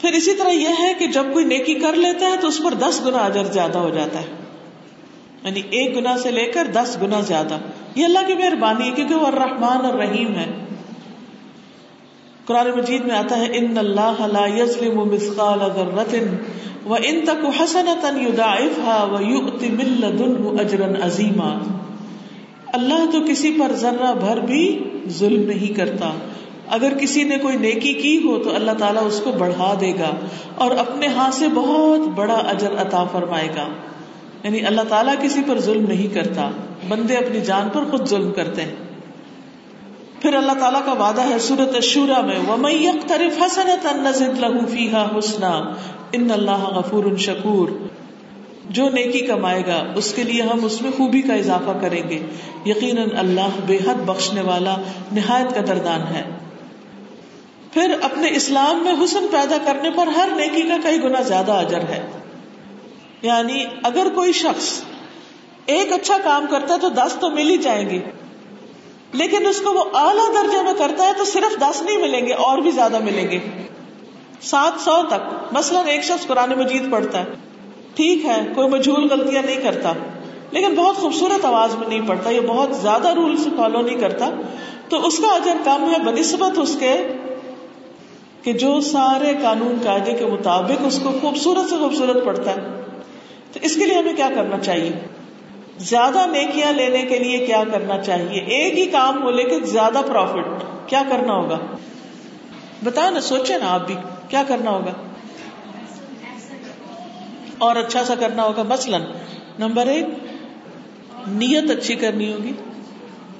پھر اسی طرح یہ ہے کہ جب کوئی نیکی کر لیتا ہے تو اس پر دس گنا اجر زیادہ ہو جاتا ہے۔ یعنی ایک گنا سے لے کر دس گنا زیادہ۔ یہ اللہ کی مہربانی ہے کیونکہ وہ رحمان اور رحیم ہے۔ قرآن مجید میں آتا ہے، ان اللہ لا یظلم مثقال ذرة وان تک حسنة يضاعفها ويؤت من لدنه اجرا عظیما۔ اللہ تو کسی پر ذرہ بھر بھی ظلم نہیں کرتا۔ اگر کسی نے کوئی نیکی کی ہو تو اللہ تعالیٰ اس کو بڑھا دے گا اور اپنے ہاتھ سے بہت بڑا اجر عطا فرمائے گا۔ یعنی اللہ تعالیٰ کسی پر ظلم نہیں کرتا، بندے اپنی جان پر خود ظلم کرتے ہیں۔ پھر اللہ تعالیٰ کا وعدہ ہے سورت شورا میں حسنا، ان اللہ غفور شکور۔ جو نیکی کمائے گا، اس کے لیے ہم اس میں خوبی کا اضافہ کریں گے۔ یقیناً اللہ بے حد بخشنے والا، نہایت کا دردان ہے۔ پھر اپنے اسلام میں حسن پیدا کرنے پر ہر نیکی کا کئی گنا زیادہ اجر ہے۔ یعنی اگر کوئی شخص ایک اچھا کام کرتا ہے تو دس تو مل ہی جائیں گے لیکن اس کو وہ اعلیٰ درجے میں کرتا ہے تو صرف دس نہیں ملیں گے، اور بھی زیادہ ملیں گے۔ سات سو تک، مثلاً ایک شخص قرآن مجید پڑھتا ہے۔ ٹھیک ہے، کوئی مجھول غلطیاں نہیں کرتا، لیکن بہت خوبصورت آواز میں نہیں پڑھتا، یہ بہت زیادہ رولس فالو نہیں کرتا۔ تو اس کا اجر کم ہے، بنسبت اس کے کہ جو سارے قانون قاعدے کے مطابق اس کو خوبصورت سے خوبصورت پڑتا ہے، تو اس کے لیے ہمیں کیا کرنا چاہیے؟ زیادہ نیکیاں لینے کے لیے کیا کرنا چاہیے؟ ایک ہی کام ہو لیکن زیادہ پروفٹ کیا کرنا ہوگا؟ بتاؤ نا سوچے نا آپ بھی، کیا کرنا ہوگا؟ اور اچھا سا کرنا ہوگا، مثلاً، نمبر ایک، نیت اچھی کرنی ہوگی۔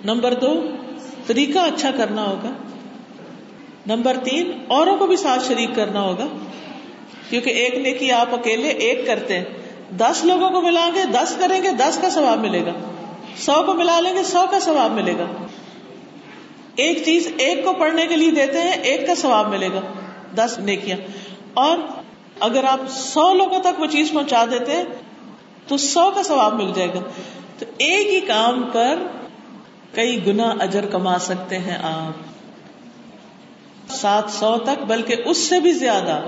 نمبر دو، طریقہ اچھا کرنا ہوگا۔ نمبر تین، اوروں کو بھی ساتھ شریک کرنا ہوگا۔ کیونکہ ایک نیکی آپ اکیلے ایک کرتے ہیں۔ دس لوگوں کو ملا گے دس کریں گے، دس کا ثواب ملے گا۔ سو کو ملا لیں گے، سو کا ثواب ملے گا۔ ایک چیز ایک کو پڑھنے کے لیے دیتے ہیں، ایک کا ثواب ملے گا۔ دس نیکیاں۔ اور اگر آپ سو لوگوں تک وہ چیز پہنچا دیتے ہیں، تو سو کا ثواب مل جائے گا۔ تو ایک ہی کام کر، کئی گنا اجر کما سکتے ہیں آپ۔ سات سو تک، بلکہ اس سے بھی زیادہ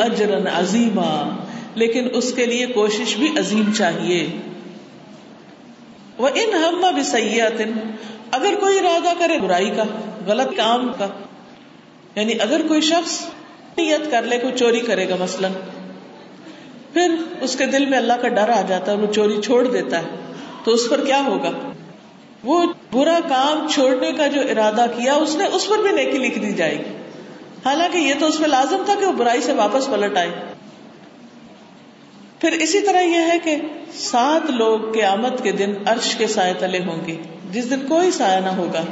اجرن عظیما لیکن اس کے لیے کوشش بھی عظیم چاہیے۔ وہ ان ہم بھی سیاحت اگر کوئی ارادہ کرے برائی کا، غلط کام کا یعنی اگر کوئی شخص نیت کر لے کوئی چوری کرے گا مثلاً، پھر اس کے دل میں اللہ کا ڈر آ جاتا ہے وہ چوری چھوڑ دیتا ہے، تو اس پر کیا ہوگا؟ وہ برا کام چھوڑنے کا جو ارادہ کیا اس نے اس پر بھی نیکی لکھ دی جائے گی۔ حالانکہ یہ تو اس میں لازم تھا کہ وہ برائی سے واپس پلٹ آئے۔ پھر اسی طرح یہ ہے کہ سات لوگ قیامت کے دن عرش کے سائے تلے ہوں گے۔ جس دن کوئی سایہ نہ ہوگا۔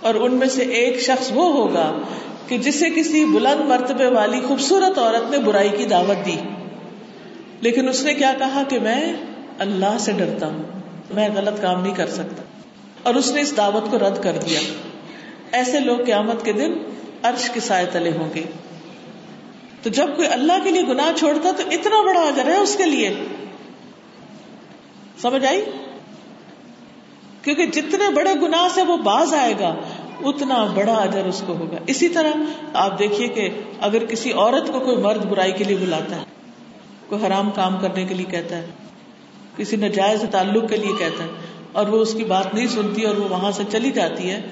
اور ان میں سے ایک شخص وہ ہوگا کہ جسے کسی بلند مرتبے والی خوبصورت عورت نے برائی کی دعوت دی۔ لیکن اس نے کیا کہا کہ میں اللہ سے ڈرتا ہوں۔ میں غلط کام نہیں کر سکتا۔ اور اس نے اس دعوت کو رد کر دیا۔ ایسے لوگ قیامت کے دن عرش کے سائے تلے ہوں گے۔ تو جب کوئی اللہ کے لیے گناہ چھوڑتا تو اتنا بڑا اجر ہے اس کے لیے۔ سمجھ آئی؟ کیونکہ جتنے بڑے گناہ سے وہ باز آئے گا، اتنا بڑا اجر اس کو ہوگا۔ اسی طرح آپ دیکھیے کہ اگر کسی عورت کو کوئی مرد برائی کے لیے بلاتا ہے، کوئی حرام کام کرنے کے لیے کہتا ہے کسی نجائز تعلق کے لیے کہتا ہے اور وہ اس کی بات نہیں سنتی اور وہ وہاں سے چلی جاتی ہے۔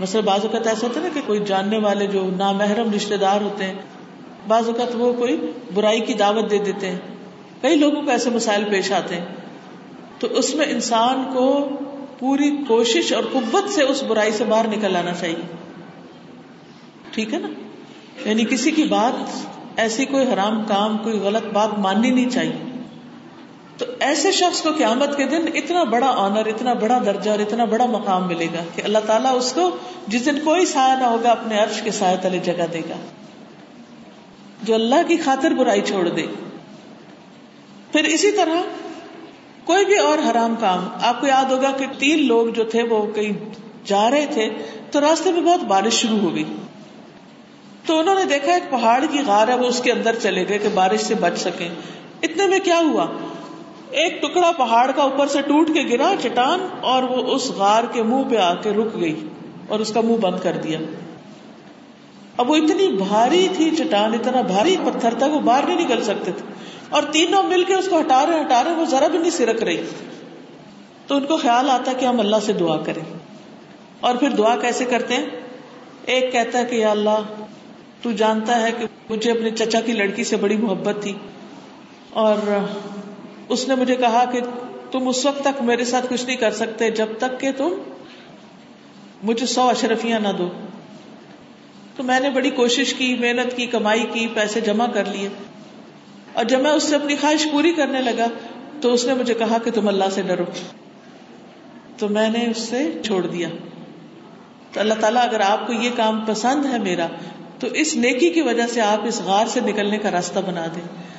مثلا بعض اوقات ایسا ہوتا ہے نا کہ کوئی جاننے والے جو نامحرم رشتے دار ہوتے ہیں، بعض اوقات وہ کوئی برائی کی دعوت دے دیتے ہیں۔ کئی لوگوں کو ایسے مسائل پیش آتے ہیں۔ تو اس میں انسان کو پوری کوشش اور قوت سے اس برائی سے باہر نکل آنا چاہیے۔ ٹھیک ہے نا؟ یعنی کسی کی بات، ایسی کوئی حرام کام، کوئی غلط بات ماننی نہیں چاہیے۔ تو ایسے شخص کو قیامت کے دن اتنا بڑا آنر اتنا بڑا درجہ اور اتنا بڑا مقام ملے گا کہ اللہ تعالیٰ اس کو جس دن کوئی سایہ نہ ہوگا اپنے عرش کے سائے تلے جگہ دے گا۔ جو اللہ کی خاطر برائی چھوڑ دے۔ پھر اسی طرح کوئی بھی اور حرام کام، آپ کو یاد ہوگا کہ تین لوگ جو تھے وہ کہیں جا رہے تھے تو راستے میں بہت بارش شروع ہو گئی۔ تو انہوں نے دیکھا ایک پہاڑ کی غار ہے، وہ اس کے اندر چلے گئے کہ بارش سے بچ سکیں۔ اتنے میں کیا ہوا؟ ایک ٹکڑا پہاڑ کا اوپر سے ٹوٹ کے گرا چٹان اور وہ اس غار کے منہ پہ آ کے رک گئی اور اس کا منہ بند کر دیا۔ اب وہ اتنی بھاری تھی چٹان، اتنا بھاری پتھر تھا وہ باہر نہیں نکل سکتے تھے۔ اور تینوں مل کے اس کو ہٹا رہے ہٹا رہے، وہ ذرا بھی نہیں سرک رہی۔ تو ان کو خیال آتا کہ ہم اللہ سے دعا کریں۔ اور پھر دعا کیسے کرتے ہیں؟ ایک کہتا ہے کہ یا اللہ، تو جانتا ہے کہ مجھے اپنے چچا کی لڑکی سے بڑی محبت تھی۔ اور اس نے مجھے کہا کہ تم اس وقت تک میرے ساتھ کچھ نہیں کر سکتے جب تک کہ تم مجھے سو اشرفیاں نہ دو۔ تو میں نے بڑی کوشش کی، محنت کی، کمائی کی، پیسے جمع کر لیے۔ اور جب میں اس سے اپنی خواہش پوری کرنے لگا تو اس نے مجھے کہا کہ تم اللہ سے ڈرو۔ تو میں نے اس سے چھوڑ دیا۔ تو اللہ تعالیٰ، اگر آپ کو یہ کام پسند ہے میرا، تو اس نیکی کی وجہ سے آپ اس غار سے نکلنے کا راستہ بنا دیں۔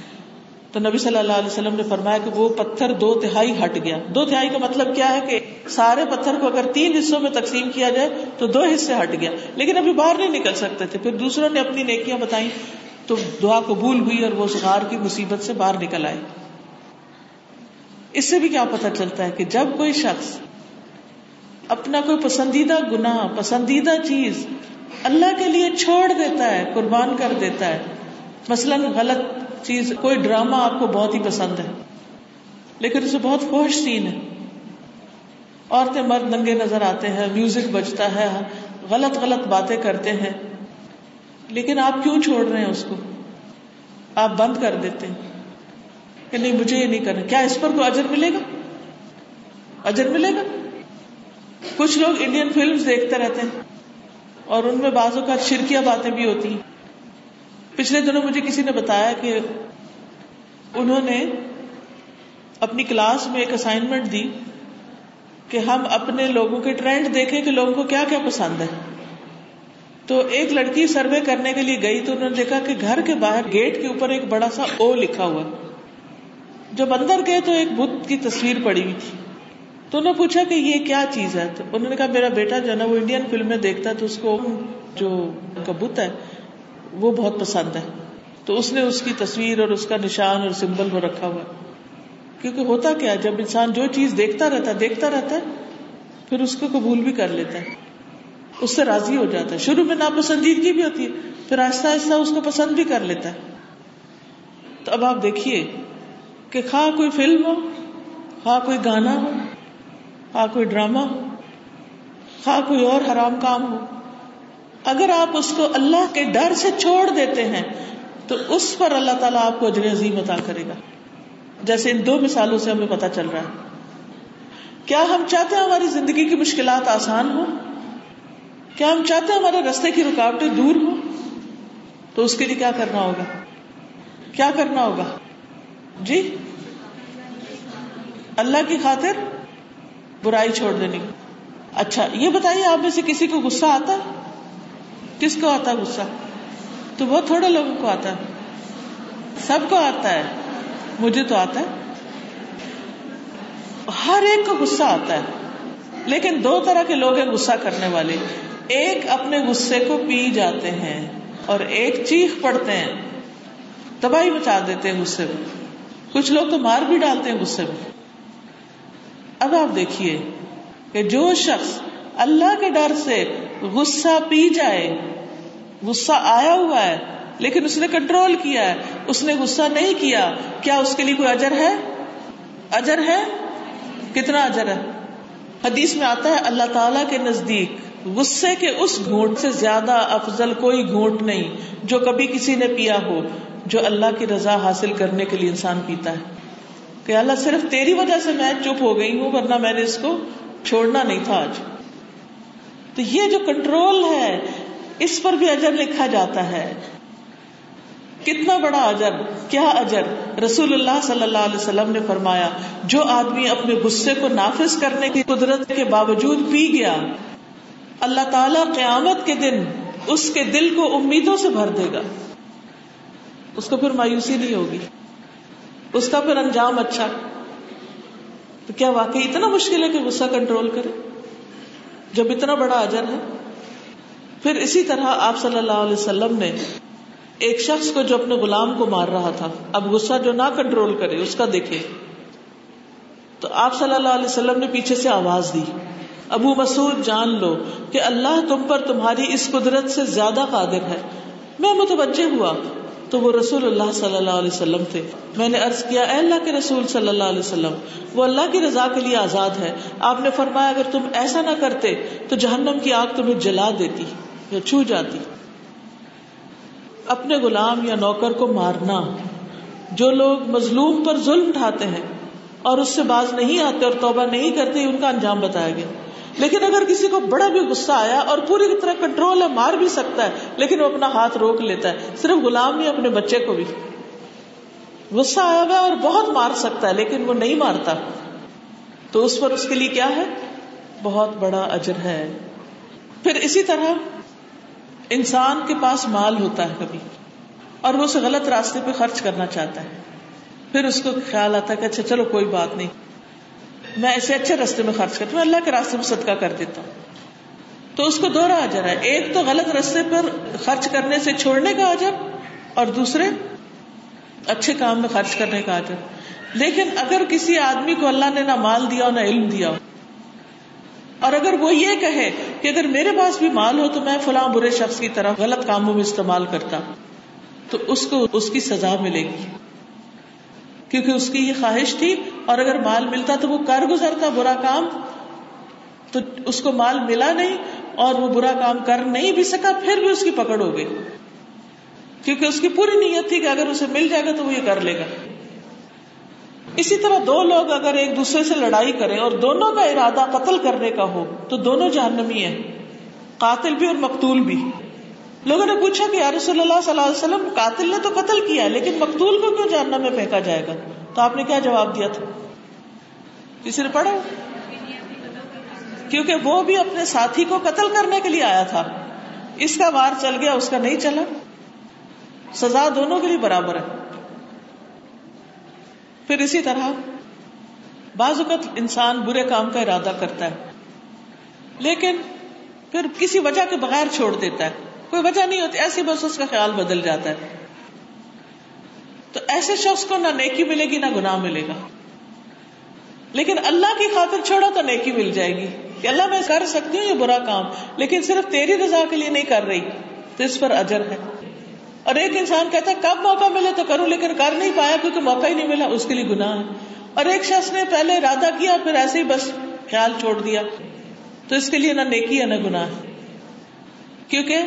تو نبی صلی اللہ علیہ وسلم نے فرمایا کہ وہ پتھر دو تہائی ہٹ گیا۔ دو تہائی کا مطلب کیا ہے کہ سارے پتھر کو اگر تین حصوں میں تقسیم کیا جائے تو دو حصے ہٹ گیا۔ لیکن ابھی باہر نہیں نکل سکتے تھے۔ پھر دوسروں نے اپنی نیکیاں بتائی تو دعا قبول ہوئی اور وہ اس غار کی مصیبت سے باہر نکل آئے۔ اس سے بھی کیا پتہ چلتا ہے کہ جب کوئی شخص اپنا کوئی پسندیدہ گنا پسندیدہ چیز اللہ کے لیے چھوڑ دیتا ہے، قربان کر دیتا ہے، مثلاً غلط چیز، کوئی ڈرامہ آپ کو بہت ہی پسند ہے، لیکن اسے بہت خوش سین ہے۔ عورتیں مرد ننگے نظر آتے ہیں، میوزک بجتا ہے، غلط غلط باتیں کرتے ہیں۔ لیکن آپ کیوں چھوڑ رہے ہیں اس کو؟ آپ بند کر دیتے ہیں کہ نہیں، مجھے یہ نہیں کرنا۔ کیا اس پر کوئی اجر ملے گا؟ اجر ملے گا؟ کچھ لوگ انڈین فلم دیکھتے رہتے ہیں اور ان میں بازو کا شرکیاں باتیں بھی ہوتی ہیں۔ پچھلے دنوں مجھے کسی نے بتایا کہ انہوں نے اپنی کلاس میں ایک اسائنمنٹ دی کہ ہم اپنے لوگوں کے ٹرینڈ دیکھیں کہ لوگوں کو کیا کیا پسند ہے۔ تو ایک لڑکی سروے کرنے کے لیے گئی تو انہوں نے دیکھا کہ گھر کے باہر گیٹ کے اوپر ایک بڑا سا او لکھا ہوا جب اندر گئے تو ایک بدھ کی تصویر پڑی ہوئی تھی۔ تو انہوں نے پوچھا کہ یہ کیا چیز ہے؟ تو انہوں نے کہا، میرا بیٹا جو ہے نا وہ انڈین فلم دیکھتا ہے تو اس کو جو کا بت ہے وہ بہت پسند ہے۔ تو اس نے اس کی تصویر اور اس کا نشان اور سمبل وہ رکھا ہوا کیونکہ ہوتا کیا جب انسان جو چیز دیکھتا رہتا ہے، دیکھتا رہتا ہے، پھر اس کو قبول بھی کر لیتا ہے۔ اس سے راضی ہو جاتا ہے۔ شروع میں ناپسندیدگی بھی ہوتی ہے، پھر آہستہ آہستہ اس کو پسند بھی کر لیتا ہے۔ تو اب آپ دیکھیے کہ خواہ کوئی فلم ہو، خواہ کوئی گانا ہو، خواہ کوئی ڈرامہ ہو، خواہ کوئی اور حرام کام ہو اگر آپ اس کو اللہ کے ڈر سے چھوڑ دیتے ہیں، تو اس پر اللہ تعالیٰ آپ کو اجر عظیم عطا کرے گا۔ جیسے ان دو مثالوں سے ہمیں پتا چل رہا ہے۔ کیا ہم چاہتے ہیں ہماری زندگی کی مشکلات آسان ہو کیا ہم چاہتے ہیں ہمارے رستے کی رکاوٹیں دور ہو تو اس کے لیے کیا کرنا ہوگا؟ کیا کرنا ہوگا؟ جی؟ اللہ کی خاطر برائی چھوڑ دینی۔ اچھا یہ بتائیے آپ میں سے کسی کو غصہ آتا ہے؟ کس کو آتا ہے غصہ؟ تو بہت تھوڑے لوگوں کو آتا ہے۔ سب کو آتا ہے۔ مجھے تو آتا ہے۔ ہر ایک کو غصہ آتا ہے۔ لیکن دو طرح کے لوگ ہیں غصہ کرنے والے۔ ایک اپنے غصے کو پی جاتے ہیں اور ایک چیخ پڑتے ہیں۔ تباہی مچا دیتے ہیں غصے میں کچھ لوگ تو مار بھی ڈالتے ہیں غصے میں اب آپ دیکھیے کہ جو شخص اللہ کے ڈر سے غصہ پی جائے غصہ آیا ہوا ہے، لیکن اس نے کنٹرول کیا ہے۔ اس نے غصہ نہیں کیا۔ کیا اس کے لیے کوئی اجر ہے؟ اجر ہے؟ کتنا اجر ہے؟ حدیث میں آتا ہے، اللہ تعالی کے نزدیک غصے کے اس گھونٹ سے زیادہ افضل کوئی گھونٹ نہیں جو کبھی کسی نے پیا ہو، جو اللہ کی رضا حاصل کرنے کے لیے انسان پیتا ہے۔ کہ اللہ صرف تیری وجہ سے میں چپ ہو گئی ہوں، ورنہ میں نے اس کو چھوڑنا نہیں تھا آج۔ تو یہ جو کنٹرول ہے اس پر بھی اجر لکھا جاتا ہے۔ کتنا بڑا اجر، کیا اجر؟ رسول اللہ صلی اللہ علیہ وسلم نے فرمایا، جو آدمی اپنے غصے کو نافذ کرنے کی قدرت کے باوجود پی گیا، اللہ تعالی قیامت کے دن اس کے دل کو امیدوں سے بھر دے گا۔ اس کو پھر مایوسی نہیں ہوگی۔ اس کا پھر انجام اچھا۔ تو کیا واقعی اتنا مشکل ہے کہ غصہ کنٹرول کرے؟ جب اتنا بڑا اجر ہے۔ پھر اسی طرح آپ صلی اللہ علیہ وسلم نے ایک شخص کو جو اپنے غلام کو مار رہا تھا، اب غصہ جو نہ کنٹرول کرے، اس کا دیکھے۔ تو آپ صلی اللہ علیہ وسلم نے پیچھے سے آواز دی، ابو مسعود جان لو کہ اللہ تم پر تمہاری اس قدرت سے زیادہ قادر ہے۔ میں متوجہ ہوا۔ تو وہ رسول اللہ صلی اللہ علیہ وسلم تھے۔ میں نے عرض کیا، اے اللہ کے رسول صلی اللہ علیہ وسلم، وہ اللہ کی رضا کے لیے آزاد ہے۔ آپ نے فرمایا، اگر تم ایسا نہ کرتے، تو جہنم کی آگ تمہیں جلا دیتی۔ یا چھو جاتی۔ اپنے غلام یا نوکر کو مارنا۔ جو لوگ مظلوم پر ظلم اٹھاتے ہیں اور اس سے باز نہیں آتے اور توبہ نہیں کرتے، ان کا انجام بتایا گیا۔ لیکن اگر کسی کو بڑا بھی غصہ آیا اور پوری طرح کنٹرول ہے، مار بھی سکتا ہے، لیکن وہ اپنا ہاتھ روک لیتا ہے۔ صرف غلام نہیں اپنے بچے کو بھی۔ غصہ آیا ہوا اور بہت مار سکتا ہے، لیکن وہ نہیں مارتا۔ تو اس پر اس کے لیے کیا ہے؟ بہت بڑا اجر ہے۔ پھر اسی طرح انسان کے پاس مال ہوتا ہے کبھی، اور وہ اسے غلط راستے پہ خرچ کرنا چاہتا ہے۔ پھر اس کو خیال آتا ہے کہ اچھا چلو کوئی بات نہیں۔ میں ایسے اچھے راستے میں خرچ کرتا ہوں اللہ کے راستے میں صدقہ کر دیتا ہوں۔ تو اس کو دو اجر ہے۔ ایک تو غلط راستے پر خرچ کرنے سے چھوڑنے کا اجر، اور دوسرے اچھے کام میں خرچ کرنے کا اجر۔ لیکن اگر کسی آدمی کو اللہ نے نہ مال دیا ہو، نہ علم دیا ہو اور اگر وہ یہ کہے کہ اگر میرے پاس بھی مال ہو تو میں فلاں برے شخص کی طرح غلط کاموں میں استعمال کرتا، تو اس کو اس کی سزا ملے گی۔ کیونکہ اس کی یہ خواہش تھی، اور اگر مال ملتا تو وہ کر گزرتا برا کام، تو اس کو مال ملا نہیں، اور وہ برا کام کر نہیں بھی سکا، پھر بھی اس کی پکڑ ہو گئی۔ کیونکہ اس کی پوری نیت تھی کہ اگر اسے مل جائے گا تو وہ یہ کر لے گا۔ اسی طرح دو لوگ اگر ایک دوسرے سے لڑائی کریں اور دونوں کا ارادہ قتل کرنے کا ہو، تو دونوں جہنمی ہیں، قاتل بھی اور مقتول بھی۔ لوگوں نے پوچھا کہ رسول اللہ صلی اللہ علیہ وسلم، قاتل نے تو قتل کیا، لیکن مقتول کو کیوں جاننا میں پھینکا جائے گا؟ تو آپ نے کیا جواب دیا تھا؟ کسی نے پڑھا؟ کیونکہ وہ بھی اپنے ساتھی کو قتل کرنے کے لیے آیا تھا۔ اس کا وار چل گیا، اس کا نہیں چلا۔ سزا دونوں کے لیے برابر ہے۔ پھر اسی طرح بعض اوقات انسان برے کام کا ارادہ کرتا ہے، لیکن پھر کسی وجہ کے بغیر چھوڑ دیتا ہے۔ کوئی وجہ نہیں ہوتی، ایسی بس اس کا خیال بدل جاتا ہے۔ تو ایسے شخص کو نہ نیکی ملے گی، نہ گناہ ملے گا۔ لیکن اللہ کی خاطر چھوڑا تو نیکی مل جائے گی۔ کہ اللہ میں کر سکتی ہوں، یہ برا کام، لیکن صرف تیری رضا کے لیے نہیں کر رہی، تو اس پر اجر ہے۔ اور ایک انسان کہتا ہے، کب موقع ملے تو کروں، لیکن کر نہیں پایا کیونکہ موقع ہی نہیں ملا، اس کے لیے گناہ ہے۔ اور ایک شخص نے پہلے ارادہ کیا، پھر ایسے ہی بس خیال چھوڑ دیا۔ تو اس کے لیے نہ نیکی ہے نہ گناہ کیونکہ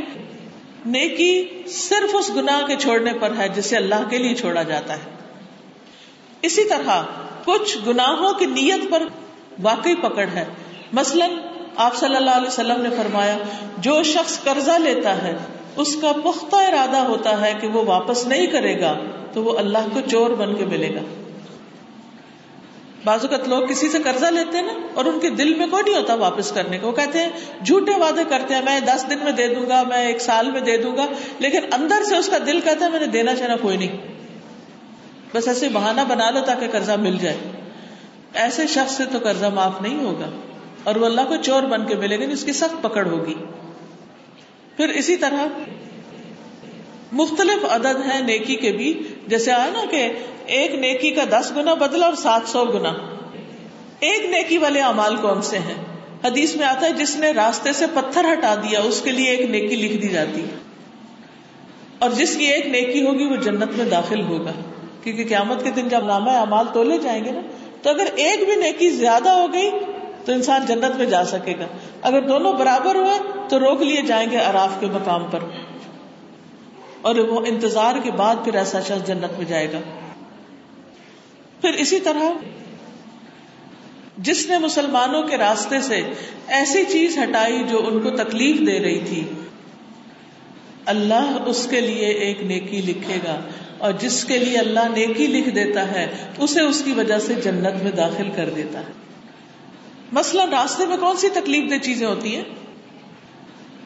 نیکی صرف اس گناہ کے چھوڑنے پر ہے جسے اللہ کے لیے چھوڑا جاتا ہے۔ اسی طرح کچھ گناہوں کی نیت پر واقعی پکڑ ہے۔ مثلا آپ صلی اللہ علیہ وسلم نے فرمایا، جو شخص قرضہ لیتا ہے اس کا پختہ ارادہ ہوتا ہے کہ وہ واپس نہیں کرے گا تو وہ اللہ کو چور بن کے ملے گا۔ بعض اوقات لوگ کسی سے قرضہ لیتے ہیں نا اور ان کے دل میں کوئی نہیں ہوتا واپس کرنے کا وہ کہتے ہیں، جھوٹے وعدے کرتے ہیں، میں دس دن میں دے دوں گا، میں ایک سال میں دے دوں گا، لیکن اندر سے اس کا دل کہتا ہے، میں نے دینا چاہنا کوئی نہیں۔ بس ایسے بہانا بنا لو تاکہ قرضہ مل جائے۔ ایسے شخص سے تو قرضہ معاف نہیں ہوگا اور وہ اللہ کو چور بن کے ملے گا یعنی اس کی سخت پکڑ ہوگی۔ پھر اسی طرح مختلف عدد ہے نیکی کے بھی۔ جیسے آیا نا کہ ایک نیکی کا دس گنا بدلا اور سات سو گنا۔ ایک نیکی والے امال کون سے ہیں؟ حدیث میں آتا ہے جس نے راستے سے پتھر ہٹا دیا، اس کے لیے ایک نیکی لکھ دی جاتی۔ اور جس کی ایک نیکی ہوگی، وہ جنت میں داخل ہوگا۔ کیونکہ قیامت کے دن جب نامہ امال تولے جائیں گے نا، تو اگر ایک بھی نیکی زیادہ ہو گئی تو انسان جنت میں جا سکے گا۔ اگر دونوں برابر ہوئے تو روک لیے جائیں گے اراف کے مقام پر۔ اور وہ انتظار کے بعد پھر ایسا شخص جنت میں جائے گا۔ پھر اسی طرح جس نے مسلمانوں کے راستے سے ایسی چیز ہٹائی جو ان کو تکلیف دے رہی تھی، اللہ اس کے لیے ایک نیکی لکھے گا۔ اور جس کے لیے اللہ نیکی لکھ دیتا ہے، اسے اس کی وجہ سے جنت میں داخل کر دیتا ہے۔ مسئلہ راستے میں کون سی تکلیف دہ چیزیں ہوتی ہیں؟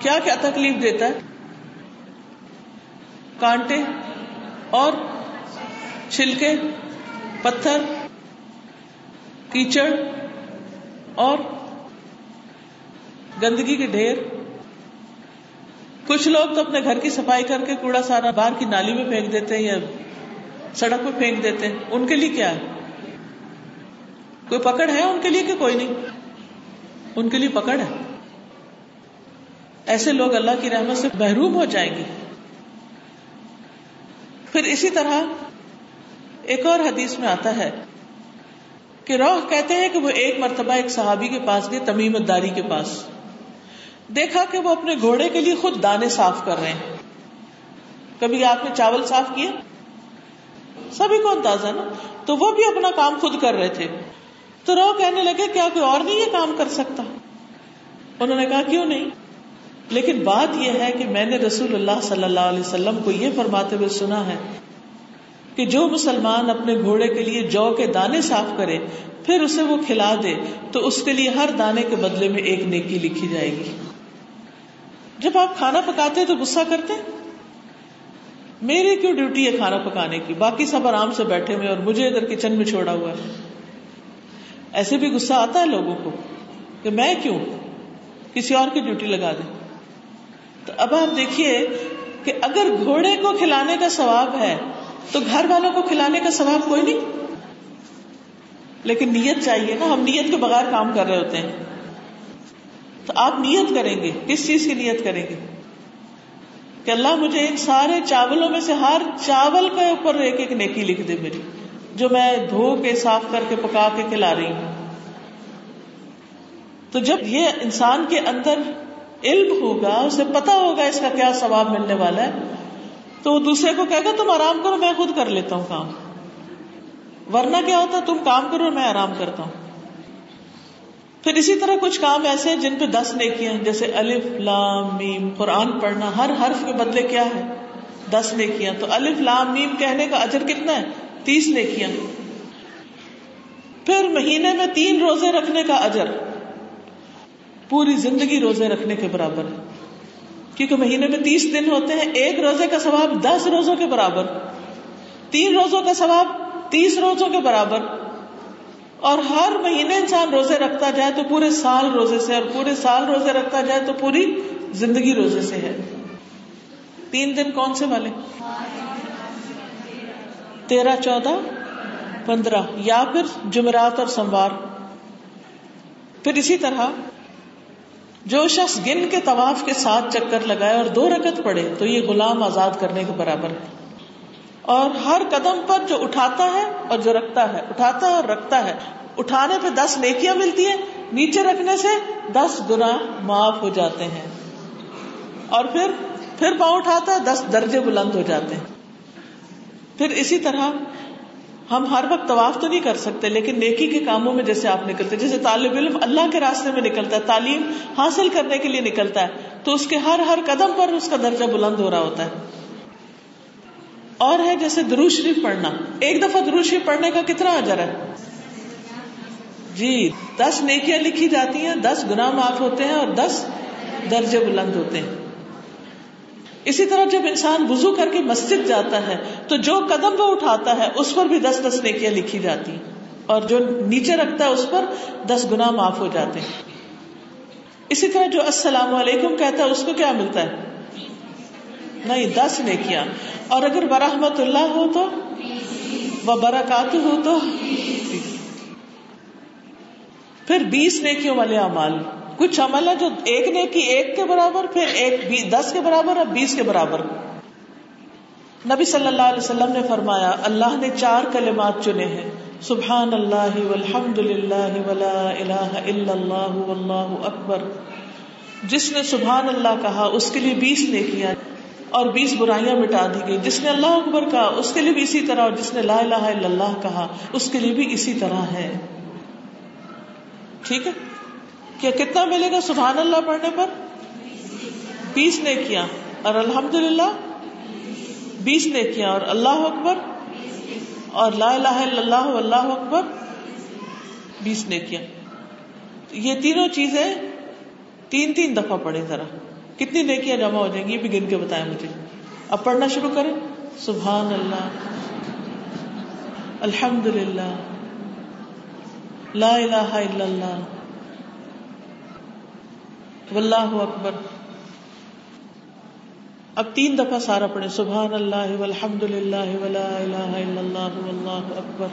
کیا کیا تکلیف دیتا ہے؟ کانٹے اور چھلکے، پتھر، کیچڑ اور گندگی کے ڈھیر۔ کچھ لوگ تو اپنے گھر کی صفائی کر کے کوڑا سارا باہر کی نالی میں پھینک دیتے ہیں یا سڑک پہ پھینک دیتے ہیں۔ ان کے لیے کیا ہے؟ کوئی پکڑ ہے ان کے لیے کہ کوئی نہیں؟ ان کے لیے پکڑ ہے۔ ایسے لوگ اللہ کی رحمت سے محروم ہو جائیں گے۔ پھر اسی طرح ایک اور حدیث میں آتا ہے کہ روح کہتے ہیں کہ وہ ایک مرتبہ ایک صحابی کے پاس گئے تمیم داری کے پاس۔ دیکھا کہ وہ اپنے گھوڑے کے لیے خود دانے صاف کر رہے ہیں۔ کبھی آپ نے چاول صاف کیا؟ سبھی کو اندازہ نا؟ تو وہ بھی اپنا کام خود کر رہے تھے۔ تو رو کہنے لگے، کیا کوئی اور نہیں یہ کام کر سکتا؟ انہوں نے کہا، کیوں نہیں؟ لیکن بات یہ ہے کہ میں نے رسول اللہ صلی اللہ علیہ وسلم کو یہ فرماتے ہوئے سنا ہے کہ جو مسلمان اپنے گھوڑے کے لیے جو کے دانے صاف کرے، پھر اسے وہ کھلا دے، تو اس کے لیے ہر دانے کے بدلے میں ایک نیکی لکھی جائے گی۔ جب آپ کھانا پکاتے تو غصہ کرتے میری کیوں ڈیوٹی ہے کھانا پکانے کی؟ باقی سب آرام سے بیٹھے ہوئے اور مجھے ادھر کچن میں چھوڑا ہوا ہے۔ ایسے بھی غصہ آتا ہے لوگوں کو کہ میں کیوں کسی اور کی ڈیوٹی لگا دیں؟ تو اب آپ دیکھیے کہ اگر گھوڑے کو کھلانے کا ثواب ہے، تو گھر والوں کو کھلانے کا ثواب کوئی نہیں۔ لیکن نیت چاہیے نا، ہم نیت کے بغیر کام کر رہے ہوتے ہیں۔ تو آپ نیت کریں گے، کس چیز کی نیت کریں گے؟ کہ اللہ مجھے ان سارے چاولوں میں سے ہر چاول کے اوپر ایک ایک نیکی لکھ دے میری۔ جو میں دھو کے صاف کر کے پکا کے کھلا رہی ہوں۔ تو جب یہ انسان کے اندر علم ہوگا، اسے پتا ہوگا اس کا کیا ثواب ملنے والا ہے، تو وہ دوسرے کو کہے گا، تم آرام کرو، میں خود کر لیتا ہوں کام۔ ورنہ کیا ہوتا، تم کام کرو میں آرام کرتا ہوں۔ پھر اسی طرح کچھ کام ایسے ہیں جن پہ دس نیکیاں جیسے الف، لام، میم۔ قرآن پڑھنا ہر حرف کے بدلے کیا ہے؟ دس نیکیاں۔ تو الف، لام، میم کہنے کا اجر کتنا ہے؟ تیس نیکیاں۔ پھر مہینے میں تین روزے رکھنے کا اجر۔ پوری زندگی روزے رکھنے کے برابر ہے۔ کیونکہ مہینے میں تیس دن ہوتے ہیں، ایک روزے کا ثواب دس روزوں کے برابر۔ تین روزوں کا ثواب تیس روزوں کے برابر۔ اور ہر مہینے انسان روزے رکھتا جائے تو پورے سال روزے سے، اور پورے سال روزے رکھتا جائے تو پوری زندگی روزے سے ہے۔ تین دن کون سے والے؟ تیرہ، چودہ، پندرہ، یا پھر جمعرات اور سموار پھر اسی طرح، جو شخص گن کے طواف کے ساتھ چکر لگائے اور دو رکت پڑے تو یہ غلام آزاد کرنے کے برابر ہے۔ اور ہر قدم پر جو اٹھاتا ہے اور جو رکھتا ہے، اٹھاتا ہے اور رکھتا ہے، اٹھانے پہ دس نیکیاں ملتی ہیں، نیچے رکھنے سے دس گنا معاف ہو جاتے ہیں۔ اور پھر پھر پاؤں اٹھاتا ہے، دس درجے بلند ہو جاتے ہیں۔ پھر اسی طرح ہم ہر وقت طواف تو نہیں کر سکتے، لیکن نیکی کے کاموں میں جیسے آپ نکلتے جیسے طالب علم اللہ کے راستے میں نکلتا ہے، تعلیم حاصل کرنے کے لیے نکلتا ہے، تو اس کے ہر ہر قدم پر اس کا درجہ بلند ہو رہا ہوتا ہے۔ اور ہے جیسے درو شریف پڑھنا۔ ایک دفعہ درو شریف پڑھنے کا کتنا اجر ہے؟ جی دس نیکیاں لکھی جاتی ہیں، دس گنا معاف ہوتے ہیں اور دس درجے بلند ہوتے ہیں۔ اسی طرح جب انسان وزو کر کے مسجد جاتا ہے، تو جو قدم وہ اٹھاتا ہے، اس پر بھی دس دس نیکیاں لکھی جاتی اور جو نیچے رکھتا ہے، اس پر دس گنا معاف ہو جاتے ہیں۔ اسی طرح جو السلام علیکم کہتا ہے، اس کو کیا ملتا ہے؟ نہیں، دس نیکیاں۔ اور اگر برحمت اللہ ہو تو؟ وہ برکات ہو تو؟ پھر بیس نیکیوں والے امال کچھ عمل ہے جو ایک نے کی ایک کے برابر، پھر ایک دس کے برابر اور بیس کے برابر۔ نبی صلی اللہ علیہ وسلم نے فرمایا، اللہ نے چار کلمات چنے ہیں۔ سبحان اللہ والحمد للہ ولا الہ الا اللہ واللہ اکبر۔ جس نے سبحان اللہ کہا، اس کے لیے بیس نے کیا اور بیس برائیاں مٹا دی گئی جس نے اللہ اکبر کہا، اس کے لیے بھی اسی طرح۔ اور جس نے لا الہ الا اللہ کہا، اس کے لیے بھی اسی طرح ہے۔ ٹھیک ہے؟ کہ کتنا ملے گا سبحان اللہ پڑھنے پر؟ بیس نے کیا۔ اور الحمد للہ بیس نے کیا۔ اور اللہ اکبر؟ اور لا الہ الا اللہ اللہ اکبر؟ بیس نے کیا۔ یہ تینوں چیزیں تین تین دفعہ پڑھے ذرا۔ کتنی نیکیاں جمع ہو جائیں گی؟ یہ بھی گن کے بتائیں مجھے۔ اب پڑھنا شروع کریں۔ سبحان اللہ۔ الحمد للہ لا الہ الا اللہ۔ واللہ اکبر۔ اب تین دفعہ سارا پڑھے سبحان اللہ والحمد للہ ولا الہ الا اللہ واللہ اکبر۔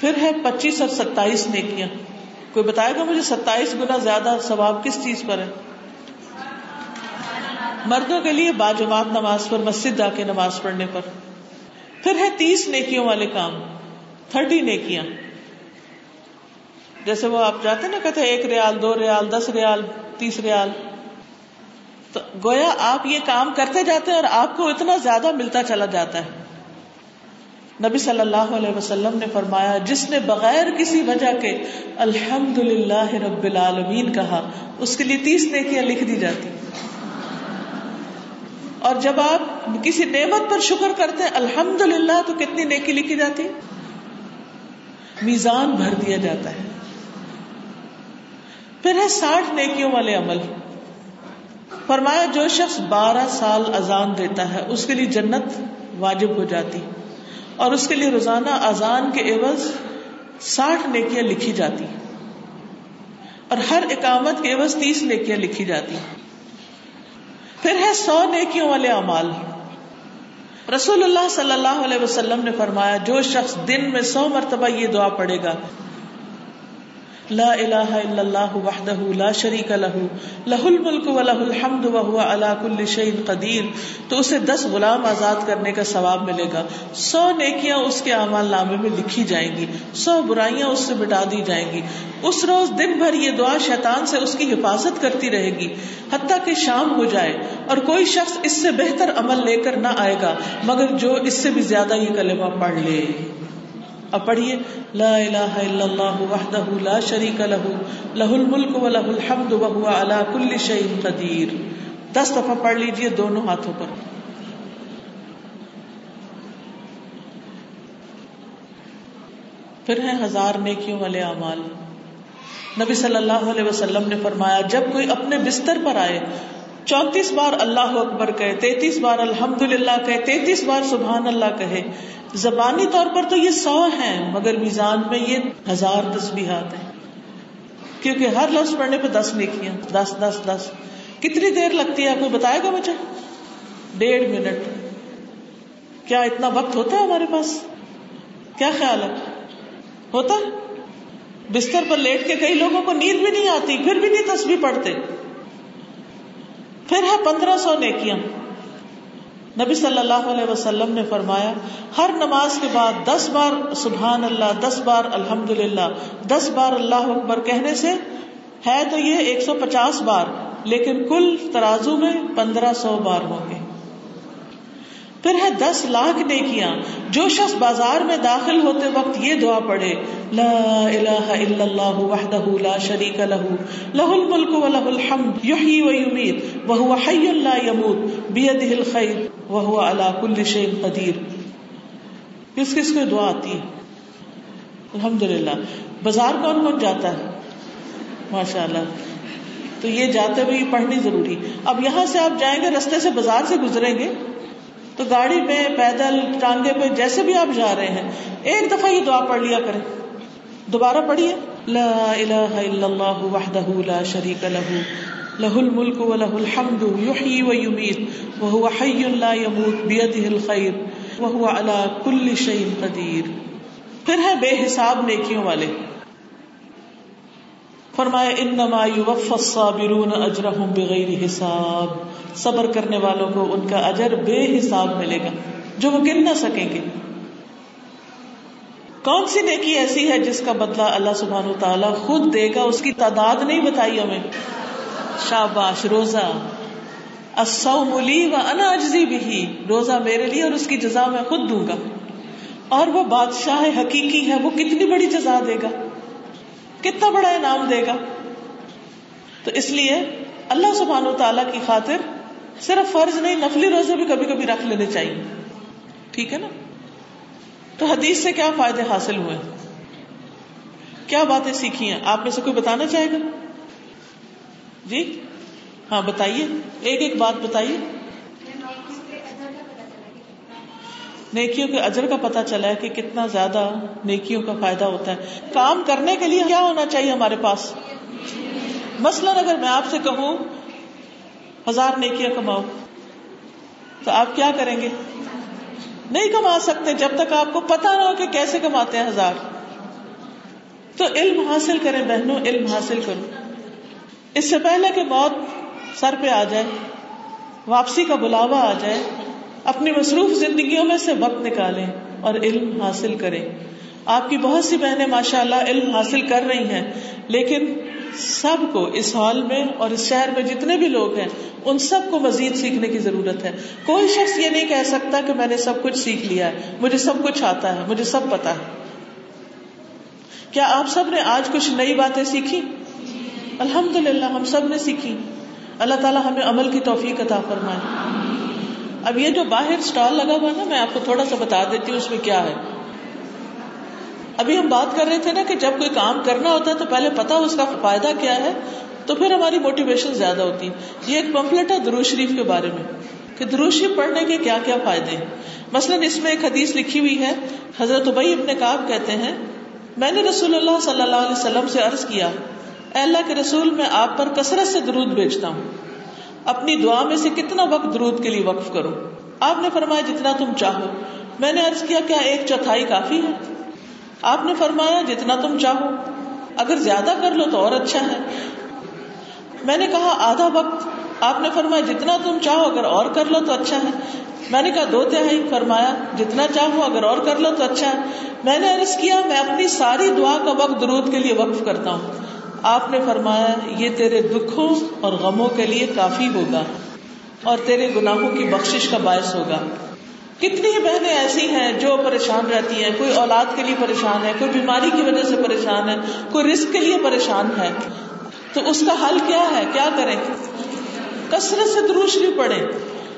پھر ہے پچیس اور ستائیس نیکیاں۔ کوئی بتائے گا مجھے ستائیس گنا زیادہ ثواب کس چیز پر ہے؟ مردوں کے لیے باجماعت نماز پر، مسجد جا کے نماز پڑھنے پر۔ پھر ہے تیس نیکیوں والے کام، تھرٹی نیکیاں۔ جیسے وہ آپ جاتے نا، کہتے ایک ریال، دو ریال، دس ریال، تیس ریال۔ تو گویا آپ یہ کام کرتے جاتے ہیں اور آپ کو اتنا زیادہ ملتا چلا جاتا ہے۔ نبی صلی اللہ علیہ وسلم نے فرمایا، جس نے بغیر کسی وجہ کے الحمد للہ رب العالمین کہا، اس کے لیے تیس نیکیاں لکھ دی جاتی۔ اور جب آپ کسی نعمت پر شکر کرتے ہیں الحمد للہ تو کتنی نیکی لکھی جاتی؟ میزان بھر دیا جاتا ہے۔ پھر ہے ساٹھ نیکیوں والے عمل۔ فرمایا جو شخص بارہ سال اذان دیتا ہے، اس کے لیے جنت واجب ہو جاتی۔ اور اس کے لیے روزانہ اذان کے عوض ساٹھ نیکیاں لکھی جاتی۔ اور ہر اقامت کے عوض تیس نیکیاں لکھی جاتی۔ پھر ہے سو نیکیوں والے امال رسول اللہ صلی اللہ علیہ وسلم نے فرمایا، جو شخص دن میں سو مرتبہ یہ دعا پڑے گا لا الہ الا اللہ وحدہ لا شریک لہ لہ الملک و لہ الحمد وهو على كل شيء قدیر تو اسے دس غلام آزاد کرنے کا ثواب ملے گا۔ سو نیکیاں اس کے اعمال نامے میں لکھی جائیں گی، سو برائیاں اس سے مٹا دی جائیں گی۔ اس روز دن بھر یہ دعا شیطان سے اس کی حفاظت کرتی رہے گی، حتیٰ کہ شام ہو جائے اور کوئی شخص اس سے بہتر عمل لے کر نہ آئے گا، مگر جو اس سے بھی زیادہ یہ کلمہ پڑھ لے۔ اب پڑھیے، لا الہ الا اللہ وحدہ لا شریک لہ لہ الملک و لہ الحمد و وهو على كل شيء قدیر. دس دفعہ پڑھ لیجیے دونوں ہاتھوں پر. پھر ہیں ہزار نیکیوں والے اعمال. نبی صلی اللہ علیہ وسلم نے فرمایا، جب کوئی اپنے بستر پر آئے، چونتیس بار اللہ اکبر کہے، تینتیس بار الحمد للہ کہے، تینتیس بار سبحان اللہ کہے زبانی طور پر تو یہ سو ہیں، مگر میزان میں یہ ہزار تصبیحات ہیں۔ کیونکہ ہر لفظ پڑھنے پہ دس نیکیاں، دس دس دس۔ کتنی دیر لگتی ہے، آپ کو بتائے گا مجھے؟ ڈیڑھ منٹ۔ کیا اتنا وقت ہوتا ہے ہمارے پاس؟ کیا خیال ہے؟ ہوتا ہے؟ بستر پر لیٹ کے کئی لوگوں کو نیند بھی نہیں آتی، پھر بھی نہیں تصویر پڑھتے۔ پھر ہے پندرہ سو نیکیاں۔ نبی صلی اللہ علیہ وسلم نے فرمایا، ہر نماز کے بعد دس بار سبحان اللہ، دس بار الحمد للہ دس بار اللہ اکبر کہنے سے ہے تو یہ ایک سو پچاس بار، لیکن کل ترازو میں پندرہ سو بار ہوں گے۔ پھر ہے دس لاکھ نیکیاں۔ جو شخص بازار میں داخل ہوتے وقت یہ دعا پڑھے، لا الہ الا اللہ وحدہ لا شریک لہ لہ الملک و لہ الحمد، یحیی و یمیت، وہو حی لا یموت، بیدہ الخیر، وہو علا کل شیء قدیر۔ کس کس کو دعا آتی ہے؟ الحمدللہ۔ بازار کون کون جاتا ہے؟ ماشاء اللہ تو یہ جاتے ہوئے پڑھنی ضروری۔ اب یہاں سے آپ جائیں گے، رستے سے بازار سے گزریں گے۔ تو گاڑی میں پیدل، ٹانگے پہ جیسے بھی آپ جا رہے ہیں، ایک دفعہ یہ دعا پڑھ لیا کریں۔ دوبارہ پڑھیے۔ لا الہ الا اللہ وحدہ لا شریک لہ۔ لہ الملک و الحمد، یحیی و یمیت۔ وہو حی لا یموت بیدہ الخیر۔ وہو علا کل شیء قدیر۔ پھر ہے بے حساب نیکیوں والے۔ فرمایا، انما یوفى الصابرون اجرهم بغیر حساب. صبر کرنے والوں کو ان کا اجر بے حساب ملے گا، جو وہ گن نہ سکیں گے۔ کون سی نیکی ایسی ہے جس کا بدلہ اللہ سبحانہ تعالیٰ خود دے گا؟ اس کی تعداد نہیں بتائی ہمیں۔ شاباش، روزہ۔ لی و انا اجزی بھی روزہ میرے لیے اور اس کی جزا میں خود دوں گا۔ اور وہ بادشاہ حقیقی ہے، وہ کتنی بڑی جزا دے گا؟ کتنا بڑا انعام دے گا؟ تو اس لیے اللہ سبحانہ تعالی کی خاطر صرف فرض نہیں، نفلی روزے بھی کبھی کبھی رکھ لینے چاہیے۔ ٹھیک ہے نا؟ تو حدیث سے کیا فائدے حاصل ہوئے؟ کیا باتیں سیکھی ہیں؟ آپ میں سے کوئی بتانا چاہے گا؟ جی؟ ہاں بتائیے۔ ایک ایک بات بتائیے۔ نیکیوں کے اجر کا پتا چلا ہے کہ کتنا زیادہ نیکیوں کا فائدہ ہوتا ہے۔ کام کرنے کے لیے کیا ہونا چاہیے ہمارے پاس؟ مثلاً اگر میں آپ سے کہوں، ہزار نیکیاں کماؤ، تو آپ کیا کریں گے؟ نہیں کما سکتے جب تک آپ کو پتا نہ ہو کہ کیسے کماتے ہیں ہزار۔ تو علم حاصل کریں بہنوں، علم حاصل کرو۔ اس سے پہلے کہ موت سر پہ آ جائے، واپسی کا بلاوا آ جائے اپنی مصروف زندگیوں میں سے وقت نکالیں اور علم حاصل کریں۔ آپ کی بہت سی بہنیں ماشاء اللہ علم حاصل کر رہی ہیں، لیکن سب کو اس ہال میں اور اس شہر میں جتنے بھی لوگ ہیں، ان سب کو مزید سیکھنے کی ضرورت ہے۔ کوئی شخص یہ نہیں کہہ سکتا کہ میں نے سب کچھ سیکھ لیا ہے، مجھے سب کچھ آتا ہے، مجھے سب پتا ہے۔ کیا آپ سب نے آج کچھ نئی باتیں سیکھی؟ الحمد للہ ہم سب نے سیکھی۔ اللہ تعالیٰ ہمیں عمل کی توفیق عطا فرمائے۔ اب یہ جو باہر اسٹال لگا ہوا نا، میں آپ کو تھوڑا سا بتا دیتی ہوں اس میں کیا ہے۔ ابھی ہم بات کر رہے تھے نا کہ جب کوئی کام کرنا ہوتا ہے تو پہلے پتا اس کا فائدہ کیا ہے، تو پھر ہماری موٹیویشن زیادہ ہوتی ہے یہ ایک پمفلٹ ہے درو شریف کے بارے میں، کہ درو شریف پڑھنے کے کیا کیا فائدے ہیں۔ مثلاً اس میں ایک حدیث لکھی ہوئی ہے، حضرت ابئی ابن کاب کہتے ہیں، میں نے رسول اللہ صلی اللہ علیہ وسلم سے عرض کیا، اے اللہ کے رسول، میں آپ پر کثرت سے درود بھیجتا ہوں۔ اپنی دعا میں سے کتنا وقت درود کے لیے وقف کروں آپ نے فرمایا جتنا تم چاہو۔ میں نے عرض کیا کیا ایک چوتھائی کافی ہے؟ آپ نے فرمایا جتنا تم چاہو۔ اگر زیادہ کر لو تو اور اچھا ہے۔ میں نے کہا، آدھا وقت۔ آپ نے فرمایا جتنا تم چاہو، اگر اور کر لو تو اچھا ہے۔ میں نے کہا، دو تہائی۔ فرمایا، جتنا چاہو، اگر اور کر لو تو اچھا ہے۔ میں نے عرض کیا، میں اپنی ساری دعا کا وقت درود کے لیے وقف کرتا ہوں۔ آپ نے فرمایا، یہ تیرے دکھوں اور غموں کے لیے کافی ہوگا اور تیرے گناہوں کی بخش کا باعث ہوگا۔ کتنی ہی بہنیں ایسی ہیں جو پریشان رہتی ہیں، کوئی اولاد کے لیے پریشان ہے، کوئی بیماری کی وجہ سے پریشان ہے، کوئی رسک کے لیے پریشان ہے۔ تو اس کا حل کیا ہے؟ کیا کریں؟ کثرت سے دروشری پڑھیں۔